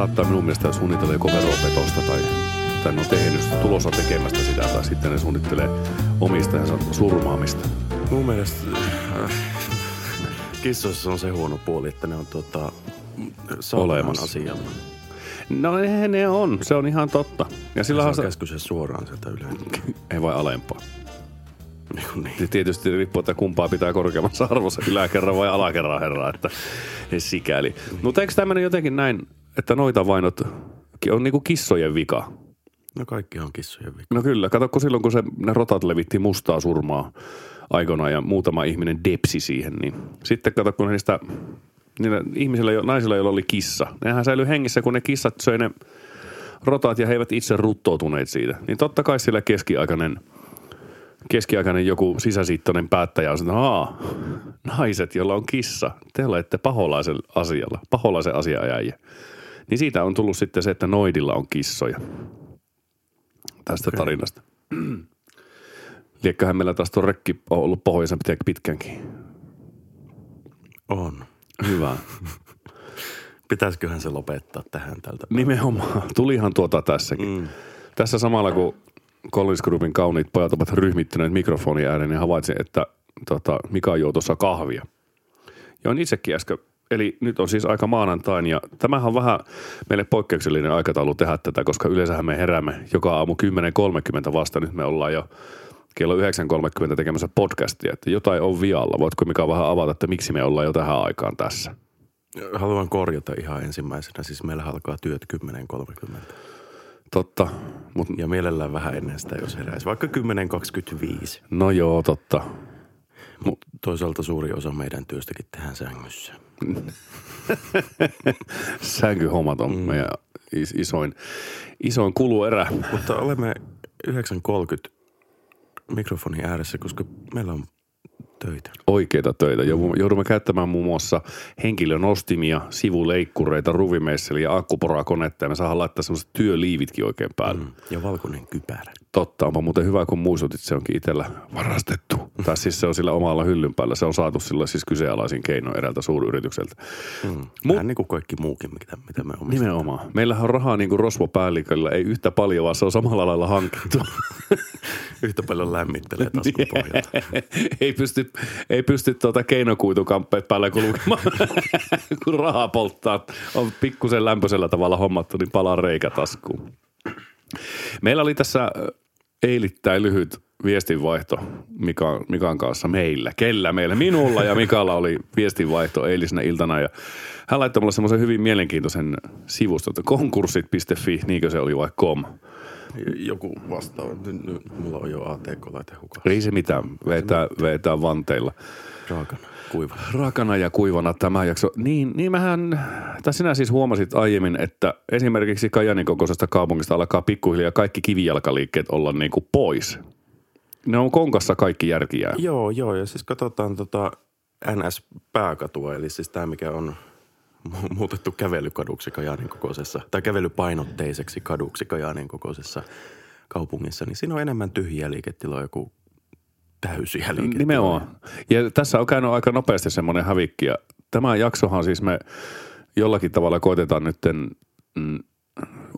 saattaa minun mielestä suunnitella joko veropetosta tai, tai ne on tehnyt tulossa tekemästä sitä tai sitten ne suunnittelee omistajansa surmaamista. Mun mielestä äh, kissoissa on se huono puoli, että ne on tota, Olemassa. asialla. No eihän ne on, se on ihan totta. Ja sillähän Saa se, suoraan sieltä ylhäältä. ei vai alempaa. Niin, niin. Tietysti riippuu, että kumpaa pitää korkeammassa arvossa, yläkerran vai alakerran herra, että sikäli. Mutta eikö tämmöinen jotenkin näin, että noita vainot on niinku kissojen vika? No kaikki on kissojen vika. No kyllä, kato, kun silloin kun se, ne rotat levitti mustaa surmaa aikoinaan ja muutama ihminen depsi siihen, niin sitten kato, kun niistä niillä ihmisillä, jo- naisilla, joilla oli kissa, nehän säilyi hengissä, kun ne kissat söi ne rotat ja he eivät itse ruttoutuneet siitä. Niin totta kai sillä keskiaikainen, keskiaikainen joku sisäsiittoinen päättäjä on sanonut, aa, naiset, joilla on kissa, te olette paholaisen asialla, paholaisen asiaajajia. Niin siitä on tullut sitten se, että noidilla on kissoja tästä okay. tarinasta. Liekköhän meillä taas tuo rekki on ollut pohjoisen pitkäänkin. On. Hyvä. Pitäisiköhän se lopettaa tähän tältä? Nimenomaan. Tulihan tuota tässäkin. Mm. Tässä samalla kun Collins Groupin kauniit pojat ovat ryhmittyneet mikrofonin ääreen, niin havaitsin, että tota, Mika juo tuossa kahvia. Ja on itsekin äsken, eli nyt on siis aika maanantain ja tämähän on vähän meille poikkeuksellinen aikataulu tehdä tätä, koska yleensähän me heräämme joka aamu 10.30 vasta. Nyt me ollaan jo kello 9.30 tekemässä podcastia, että jotain on vialla. Voitko Mika vähän avata, että miksi me ollaan jo tähän aikaan tässä? Haluan korjata ihan ensimmäisenä. Siis meillä alkaa työt 10.30. Totta, mutta Ja mielellään vähän ennen sitä, jos heräisi. Vaikka 10.25. no joo, totta. Mutta toisaalta suuri osa meidän työstäkin tehdään sängyssä. Sänkyhommat on mm. meidän is- isoin, isoin kuluerä. Mutta olemme 9.30 mikrofonin ääressä, koska meillä on töitä. Oikeita töitä. Jou- Joudumme käyttämään muun muassa henkilönostimia, sivuleikkureita, ruvimeisseliä ja akkuporakonetta. Ja me saadaan laittaa semmoiset työliivitkin oikein päälle. Mm. Ja valkoinen kypärä. Totta, onpa muuten hyvä, kun muistutit, se onkin itsellä varastettu. tai siis se on sillä omalla hyllyn päällä. Se on saatu sillä siis kyseenalaisin keinoin eräältä suuryritykseltä. Mm. Mut- Vähän niin kuin kaikki muukin, mitä, mitä me omistamme. Nimenomaan. Meillähän on rahaa niin kuin rosvopäälliköllä, ei yhtä paljon, vaan se on samalla lailla hankittu. Yhtä paljon lämmittelee taskun pohjalta. ei pysty, ei pysty tuota keinokuitukamppeet päällä kulkemaan, kun rahaa polttaa. On pikkusen lämpöisellä tavalla hommattu, niin palaa reikä taskuun. Meillä oli tässä eilittäin lyhyt viestinvaihto Mika, Mikan kanssa meillä. Kellä meillä? Minulla ja Mikalla oli viestinvaihto eilisenä iltana ja hän laittoi mulle semmoisen hyvin mielenkiintoisen sivuston, että konkurssit.fi, niinkö se oli vai com? Joku vastaava. Nyt, mulla on jo ATK-laite hukassa. Ei se mitään, vetää, vetää vanteilla. Raakana, kuiva. Rakana ja kuivana tämä jakso. Niin, niin mähän, tai sinä siis huomasit aiemmin, että esimerkiksi Kajanin kokoisesta kaupungista alkaa pikkuhiljaa kaikki kivijalkaliikkeet olla niin kuin pois. Ne on konkassa kaikki järkiään. Joo, joo. Ja siis katsotaan tota NS-pääkatua, eli siis tämä, mikä on muutettu kävelykaduksi Kajaanin kokoisessa, tai kävelypainotteiseksi kaduksi Kajaanin kokoisessa kaupungissa, niin siinä on enemmän tyhjiä liiketiloja kuin täysiä liiketiloja. Nimenomaan. Ja tässä on käynyt aika nopeasti semmoinen hävikki. Ja tämä jaksohan siis me jollakin tavalla koitetaan nyt mm,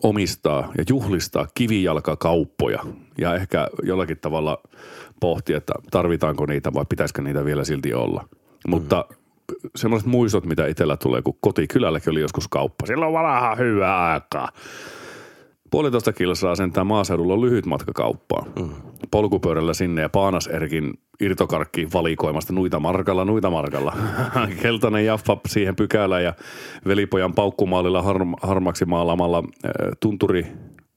omistaa ja juhlistaa kivijalkakauppoja. Ja ehkä jollakin tavalla pohtia, että tarvitaanko niitä vai pitäisikö niitä vielä silti olla. Mutta semmoiset muistot, mitä itsellä tulee, kun kotikylälläkin oli joskus kauppa. Silloin vanhaa hyvää aikaa. Puolitoista kilsaa sentään maaseudulla on lyhyt matka kauppaan. Mm. Polkupyörällä sinne ja Paanas Erkin irtokarkki valikoimasta nuita markalla, nuita markalla. Keltainen jaffa siihen pykälään ja velipojan paukkumaalilla harm, harmaksi maalaamalla äh, tunturi,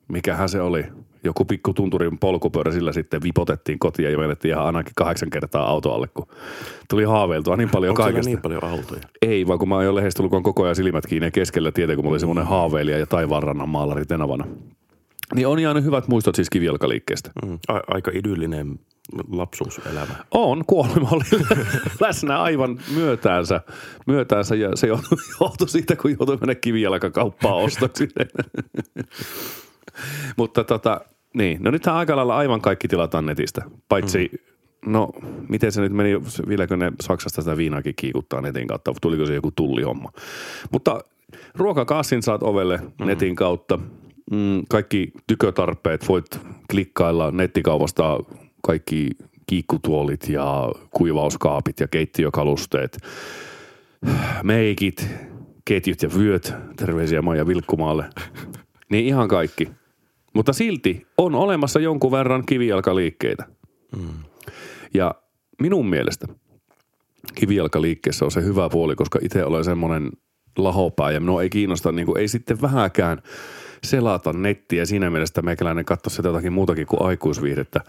mikähän se oli, joku pikku tunturin polkupyörä sillä sitten vipotettiin kotiin ja menettiin ihan ainakin kahdeksan kertaa auto alle, kun tuli haaveiltua niin paljon Onko kaikesta. niin paljon autoja? Ei, vaan kun mä oon jo lehdestä lukon koko ajan silmät kiinni ja keskellä tietä, kun mä olin semmoinen haaveilija ja taivaanrannan maalari tenavana. Niin on jäänyt hyvät muistot siis kivijalkaliikkeestä. Mm. A- aika idyllinen lapsuuselämä. On, kuolema oli läsnä aivan myötäänsä, myötäänsä ja se johtui, johtui siitä, kun joutui mennä kivijalkakauppaan ostoksi. Mutta tota, niin, no nythän aika lailla aivan kaikki tilataan netistä, paitsi No, miten se nyt meni, vieläkö ne Saksasta sitä viinaakin kiikuttaa netin kautta, tuliko se joku tullihomma. Mutta Ruokakassin saat ovelle mm. netin kautta. Mm, kaikki tykötarpeet voit klikkailla nettikaupasta kaikki kiikkutuolit ja kuivauskaapit ja keittiökalusteet, meikit, ketjut ja vyöt, terveisiä Maija Vilkkumaalle. Niin ihan kaikki. Mutta silti on olemassa jonkun verran kivijalkaliikkeitä. Mm. Ja minun mielestä kivijalkaliikkeessä on se hyvä puoli, koska itse olen semmoinen lahopää ja minua ei kiinnosta, niin kuin, ei sitten vähäkään selata nettiä siinä mielessä, meikäläinen katso sitä jotakin muutakin kuin aikuisviihdettä.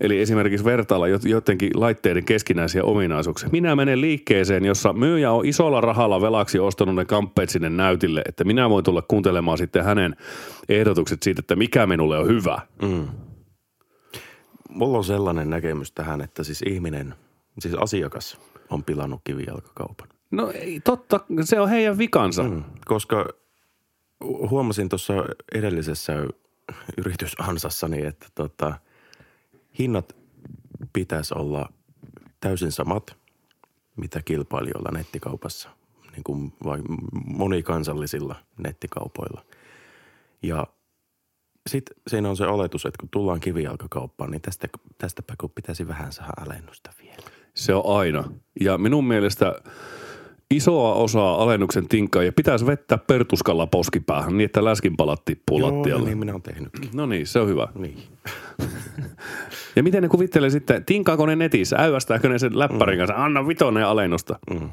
Eli esimerkiksi vertailla jotenkin laitteiden keskinäisiä ominaisuuksia. Minä menen liikkeeseen, jossa myyjä on isolla rahalla velaksi ostanut ne kamppeet sinne näytille, että minä voin tulla kuuntelemaan sitten hänen ehdotukset siitä, että mikä minulle on hyvä. Mm. Mulla on sellainen näkemys tähän, että siis ihminen, siis asiakas on pilannut kivijalkakaupan. No ei, totta, se on heidän vikansa. Mm, koska huomasin tuossa edellisessä yritysansassani, että tota, hinnat pitäisi olla täysin samat, mitä kilpailijoilla nettikaupassa, niin kuin vai monikansallisilla nettikaupoilla. Ja sitten siinä on se oletus, että kun tullaan kivijalkakauppaan, niin tästä, tästäpä kun pitäisi vähän saada alennusta vielä. Se on aina. Ja minun mielestä – isoa osaa alennuksen tinkkaa ja pitäisi vettää pertuskalla poskipäähän niin, että läskinpalat tippuu Joo, lattialle. niin minä olen tehnytkin. No niin, se on hyvä. Niin. ja miten ne kuvittelee sitten, tinkaako ne netissä, äyvästääkö ne sen läppärin mm. kanssa, anna vitonen alennusta. Mm.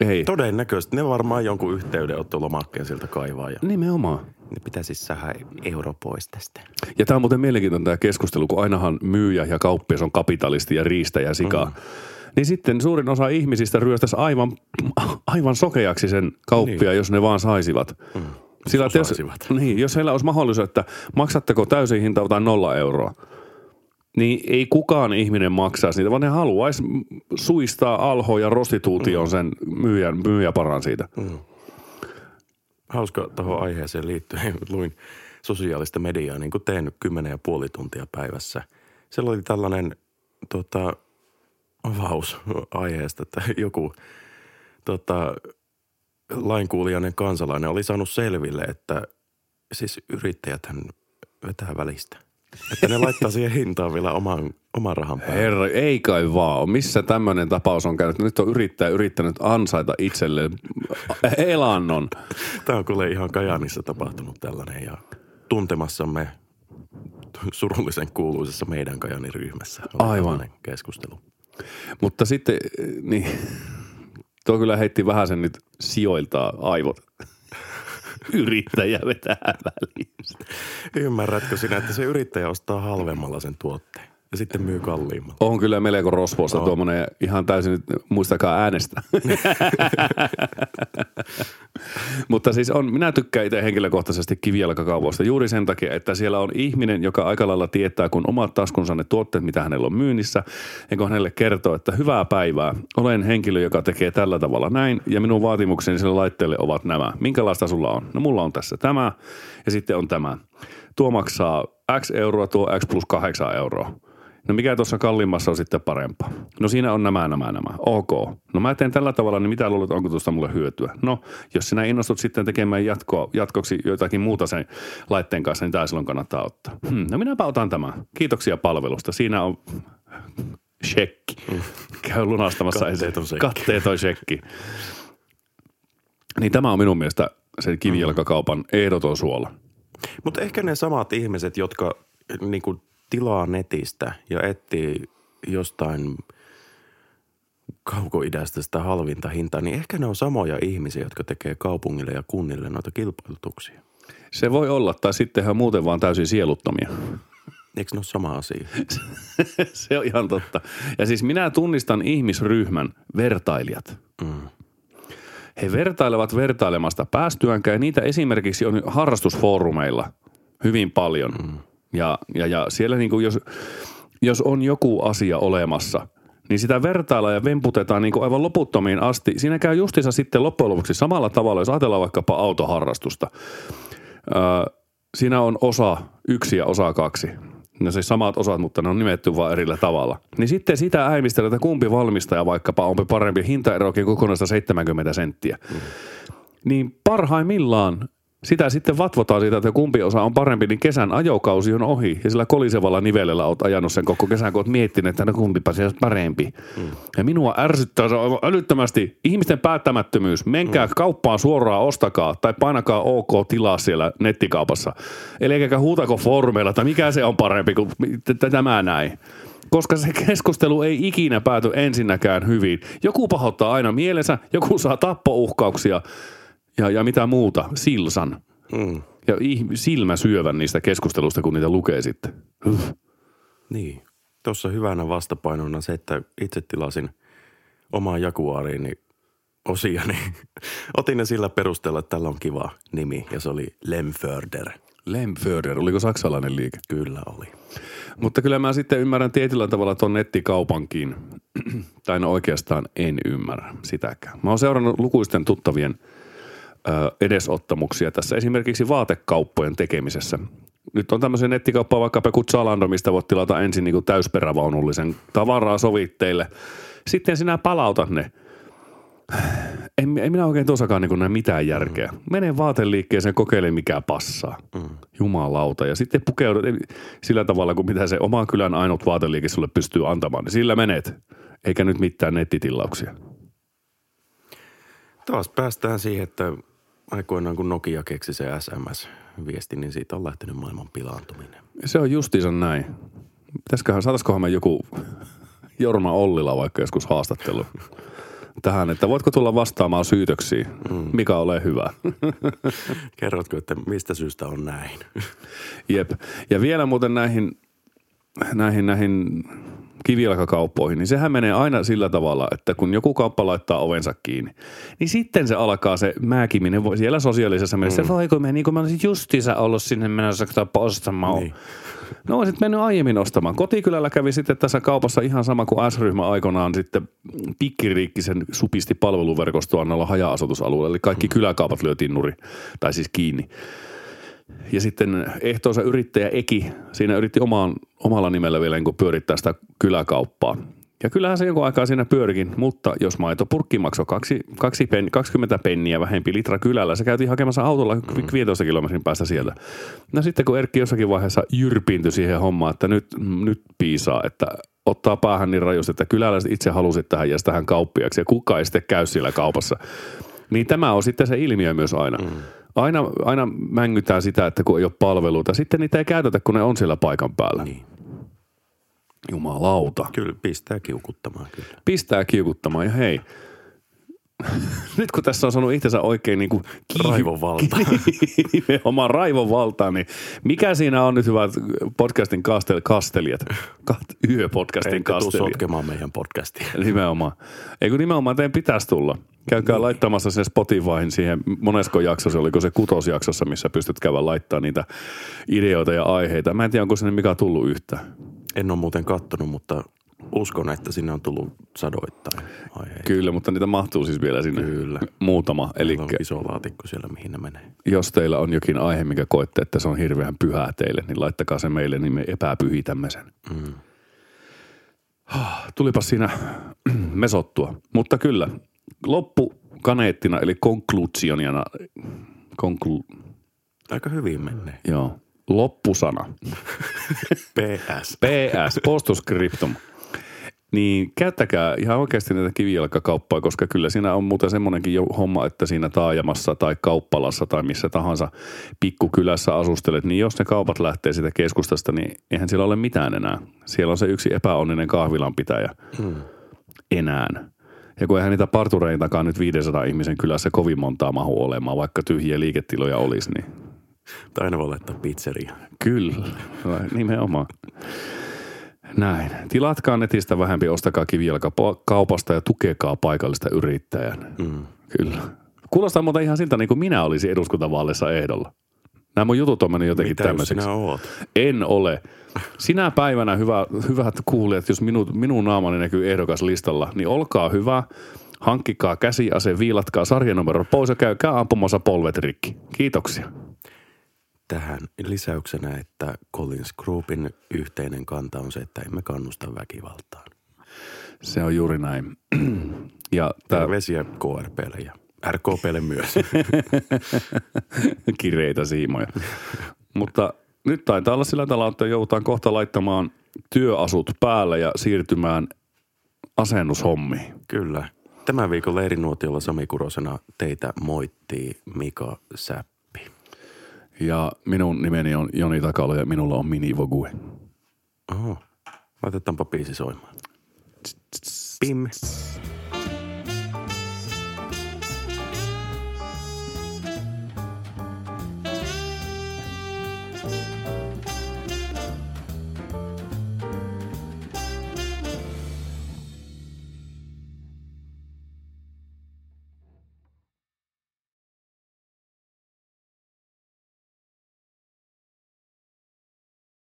Ei. Todennäköisesti. Ne varmaan jonkun yhteydenottolomakkeen sieltä kaivaa. Ja Nimenomaan. Ne pitäisi saada euro pois tästä. Ja tämä on muuten mielenkiintoinen tämä keskustelu, kun ainahan myyjä ja kauppias on kapitalisti ja riistä ja sikaa. Mm niin sitten suurin osa ihmisistä ryöstäisi aivan, aivan sokeaksi sen kauppia, niin. jos ne vaan saisivat. Mm. Sillä jos, niin, jos heillä olisi mahdollisuus, että maksatteko täysin hinta tai nolla euroa, niin ei kukaan ihminen maksaisi niitä, vaan ne haluaisi suistaa alhoa ja rostituution mm. sen myyjän, myyjäparan siitä. Mm. Hauska tuohon aiheeseen liittyen. Luin sosiaalista mediaa, niin kuin ja puoli tuntia päivässä. Siellä oli tällainen tota, avaus aiheesta, että joku tota, lainkuulijainen kansalainen oli saanut selville, että siis yrittäjäthän vetää välistä. Että ne laittaa siihen hintaan vielä oman, oman rahan päälle. Herra, ei kai vaan. Missä tämmöinen tapaus on käynyt? Nyt on yrittäjä yrittänyt ansaita itselleen elannon. Tämä on kuule ihan Kajanissa tapahtunut tällainen ja tuntemassamme surullisen kuuluisessa meidän Kajanin ryhmässä. Aivan. Keskustelu. Mutta sitten, niin, tuo kyllä heitti vähän sen nyt sijoiltaa aivot. Yrittäjä vetää väliin. Ymmärrätkö sinä, että se yrittäjä ostaa halvemmalla sen tuotteen? Ja sitten myy kalliimmalla. On kyllä melko rosvoista no. tuommoinen ihan täysin muistakaa äänestä. Mutta siis on, minä tykkään itse henkilökohtaisesti kivijalkakaupoista juuri sen takia, että siellä on ihminen, joka aika lailla tietää, kun omat taskunsa ne tuotteet, mitä hänellä on myynnissä, enkä hänelle kertoo, että hyvää päivää. Olen henkilö, joka tekee tällä tavalla näin ja minun vaatimukseni sille laitteelle ovat nämä. Minkälaista sulla on? No mulla on tässä tämä ja sitten on tämä. Tuo maksaa X euroa, tuo X plus 8 euroa. No mikä tuossa kalliimmassa on sitten parempaa? No siinä on nämä, nämä, nämä. Ok. No mä teen tällä tavalla, niin mitä luulet, onko tuosta mulle hyötyä? No, jos sinä innostut sitten tekemään jatkoa, jatkoksi jotakin muuta sen laitteen kanssa, niin tämä silloin kannattaa ottaa. Hmm, no minäpä otan tämän. Kiitoksia palvelusta. Siinä on shekki. Mm. Käy lunastamassa Katteeton shekki. Katteeton shekki. Niin tämä on minun mielestä sen kivijalkakaupan ehdoton suola. Mutta ehkä ne samat ihmiset, jotka niin kuin tilaa netistä ja etsii jostain kaukoidästä sitä halvinta hintaa, niin ehkä ne on samoja ihmisiä, jotka tekee kaupungille ja kunnille noita kilpailutuksia. Se voi olla, tai sittenhän muuten vaan täysin sieluttomia. Eikö ne ole sama asia? se on ihan totta. Ja siis minä tunnistan ihmisryhmän vertailijat. Mm. He vertailevat vertailemasta päästyäänkään. Niitä esimerkiksi on harrastusfoorumeilla hyvin paljon. Mm. Ja, ja, ja siellä niin kuin jos, jos on joku asia olemassa, niin sitä vertaillaan ja vemputetaan niin kuin aivan loputtomiin asti. Siinä käy justiinsa sitten loppujen lopuksi samalla tavalla, jos ajatellaan vaikkapa autoharrastusta. Öö, siinä on osa yksi ja osa kaksi. No siis samat osat, mutta ne on nimetty vain erillä tavalla. Niin sitten sitä äimistellä, että kumpi valmistaja vaikkapa on parempi hintaerokin kokonaista 70 senttiä. Mm. niin parhaimmillaan sitä sitten vatvotaan siitä, että kumpi osa on parempi, niin kesän ajokausi on ohi. Ja sillä kolisevalla nivelellä oot ajanut sen koko kesän, kun oot miettinyt, että no kumpipa se olisi parempi. Mm. Ja minua ärsyttää se aivan älyttömästi ihmisten päättämättömyys. Menkää mm. kauppaan suoraan, ostakaa tai painakaa OK tilaa siellä nettikaupassa. Eli eikä huutako formeilla, että mikä se on parempi kuin tämä näin koska se keskustelu ei ikinä pääty ensinnäkään hyvin. Joku pahoittaa aina mielensä, joku saa tappouhkauksia ja, ja mitä muuta, silsan. Mm. Ja silmä syövän niistä keskustelusta, kun niitä lukee sitten. Uff. Niin. Tuossa hyvänä vastapainona se, että itse tilasin omaan Jaguariin niin osia, niin otin ne sillä perusteella, että tällä on kiva nimi ja se oli Lemförder. Lemförder, oliko saksalainen liike? Kyllä oli. Mutta kyllä mä sitten ymmärrän tietyllä tavalla tuon nettikaupankin. tai no oikeastaan en ymmärrä sitäkään. Mä oon seurannut lukuisten tuttavien – edesottamuksia tässä esimerkiksi vaatekauppojen tekemisessä. Nyt on tämmöisen nettikauppa vaikka kuin Zalando, mistä voit tilata ensin niin täysperävaunullisen tavaraa sovitteille. Sitten sinä palautat ne. En, en minä oikein tuossakaan niin näe mitään järkeä. Mm. Mene vaateliikkeeseen, kokeile mikä passaa. Mm. Jumalauta. Ja sitten pukeudut sillä tavalla, kuin mitä se oma kylän ainut vaateliike sulle pystyy antamaan. Niin sillä menet. Eikä nyt mitään nettitilauksia. Taas päästään siihen, että aikoinaan kun Nokia keksi se SMS-viesti, niin siitä on lähtenyt maailman pilaantuminen. Se on justiinsa näin. Pitäisiköhän, saataisikohan me joku Jorma Ollila vaikka joskus haastattelu tähän, että voitko tulla vastaamaan syytöksiin, mm. mikä ole hyvä. Kerrotko, että mistä syystä on näin? Jep. Ja vielä muuten näihin, näihin, näihin kivijalkakauppoihin, niin sehän menee aina sillä tavalla, että kun joku kauppa laittaa ovensa kiinni, niin sitten se alkaa se määkiminen siellä sosiaalisessa mielessä. Mm. Voiko me, niin kuin mä olisin justiinsa ollut sinne menossa kauppa ostamaan. Niin. No olisit mennyt aiemmin ostamaan. Kotikylällä kävi sitten tässä kaupassa ihan sama kuin S-ryhmä aikoinaan sitten pikkiriikkisen supisti palveluverkostoa haja-asutusalueella. Eli kaikki mm. kyläkaupat lyötiin nuri, tai siis kiinni. Ja sitten ehtoisa yrittäjä Eki, siinä yritti omaan, omalla nimellä vielä niin pyörittää sitä kyläkauppaa. Ja kyllähän se joku aikaa siinä pyörikin, mutta jos maitopurkki maksoi kaksi, kaksi pen, 20 penniä vähempi litra kylällä, se käytiin hakemassa autolla mm. 15 kilometrin päästä sieltä. No sitten kun Erkki jossakin vaiheessa jyrpiintyi siihen hommaan, että nyt, nyt piisaa, että ottaa päähän niin rajusti, että kyläläiset itse halusit tähän ja tähän kauppiaksi ja kuka ei sitten käy siellä kaupassa. Niin tämä on sitten se ilmiö myös aina. Mm aina, aina mängytään sitä, että kun ei ole palveluita. Sitten niitä ei käytetä, kun ne on siellä paikan päällä. Niin. Jumalauta. Kyllä, pistää kiukuttamaan kyllä. Pistää kiukuttamaan ja hei, nyt kun tässä on sanonut itsensä oikein niin kuin raivovalta. Nimenomaan raivovaltaa, niin mikä siinä on nyt hyvät podcastin kastel, kastelijat? yö-podcastin kastelijat. sotkemaan meidän podcastia. Nimenomaan. Eikö nimenomaan teidän pitäisi tulla? Käykää niin. laittamassa sen Spotifyhin siihen, monesko jaksossa, oliko se kutosjaksossa, missä pystyt käydä laittaa niitä ideoita ja aiheita. Mä en tiedä, onko sinne mikä tullut yhtä. En ole muuten kattonut, mutta uskon, että sinne on tullut sadoittain aiheita. Kyllä, mutta niitä mahtuu siis vielä sinne Kyllä. muutama. Eli on iso laatikko siellä, mihin ne menee. Jos teillä on jokin aihe, mikä koette, että se on hirveän pyhää teille, niin laittakaa se meille, niin me epäpyhitämme sen. Mm. Tulipa siinä mesottua. Mutta kyllä, loppukaneettina, eli konklusionina, konklu... Aika hyvin menee. Joo. Loppusana. PS. PS, postscriptum. Niin käyttäkää ihan oikeasti näitä kivijalkakauppaa, koska kyllä siinä on muuten semmoinenkin jo homma, että siinä taajamassa tai kauppalassa tai missä tahansa pikkukylässä asustelet, niin jos ne kaupat lähtee siitä keskustasta, niin eihän siellä ole mitään enää. Siellä on se yksi epäonninen kahvilanpitäjä hmm. enää. Ja kun eihän niitä partureitakaan nyt 500 ihmisen kylässä kovin montaa mahu olemaan, vaikka tyhjiä liiketiloja olisi, niin... Tai aina voi laittaa pizzeria. Kyllä, nimenomaan. Näin. Tilatkaa netistä vähempi, ostakaa kaupasta ja tukekaa paikallista yrittäjää. Mm. Kyllä. Kuulostaa muuten ihan siltä, niin kuin minä olisin eduskuntavaaleissa ehdolla. Nämä mun jutut on mennyt jotenkin tämmöiseksi. sinä oot? En ole. Sinä päivänä, hyvä, hyvät kuulijat, jos minu, minun naamani näkyy ehdokas listalla, niin olkaa hyvä, hankkikaa käsiase, viilatkaa sarjanumero pois ja käykää ampumassa polvet rikki. Kiitoksia tähän lisäyksenä, että Collins Groupin yhteinen kanta on se, että emme kannusta väkivaltaan. Se on juuri näin. ja tää... Terveisiä KRPlle ja RKPlle myös. Kireitä siimoja. Mutta nyt taitaa olla sillä tavalla, että joudutaan kohta laittamaan työasut päälle ja siirtymään asennushommiin. Kyllä. Tämän viikon leirinuotiolla Sami Kurosena teitä moittii Mika Säppi. Ja minun nimeni on Joni Takalo ja minulla on Mini Vogue. Oho. Laitetaanpa biisi soimaan. Pim.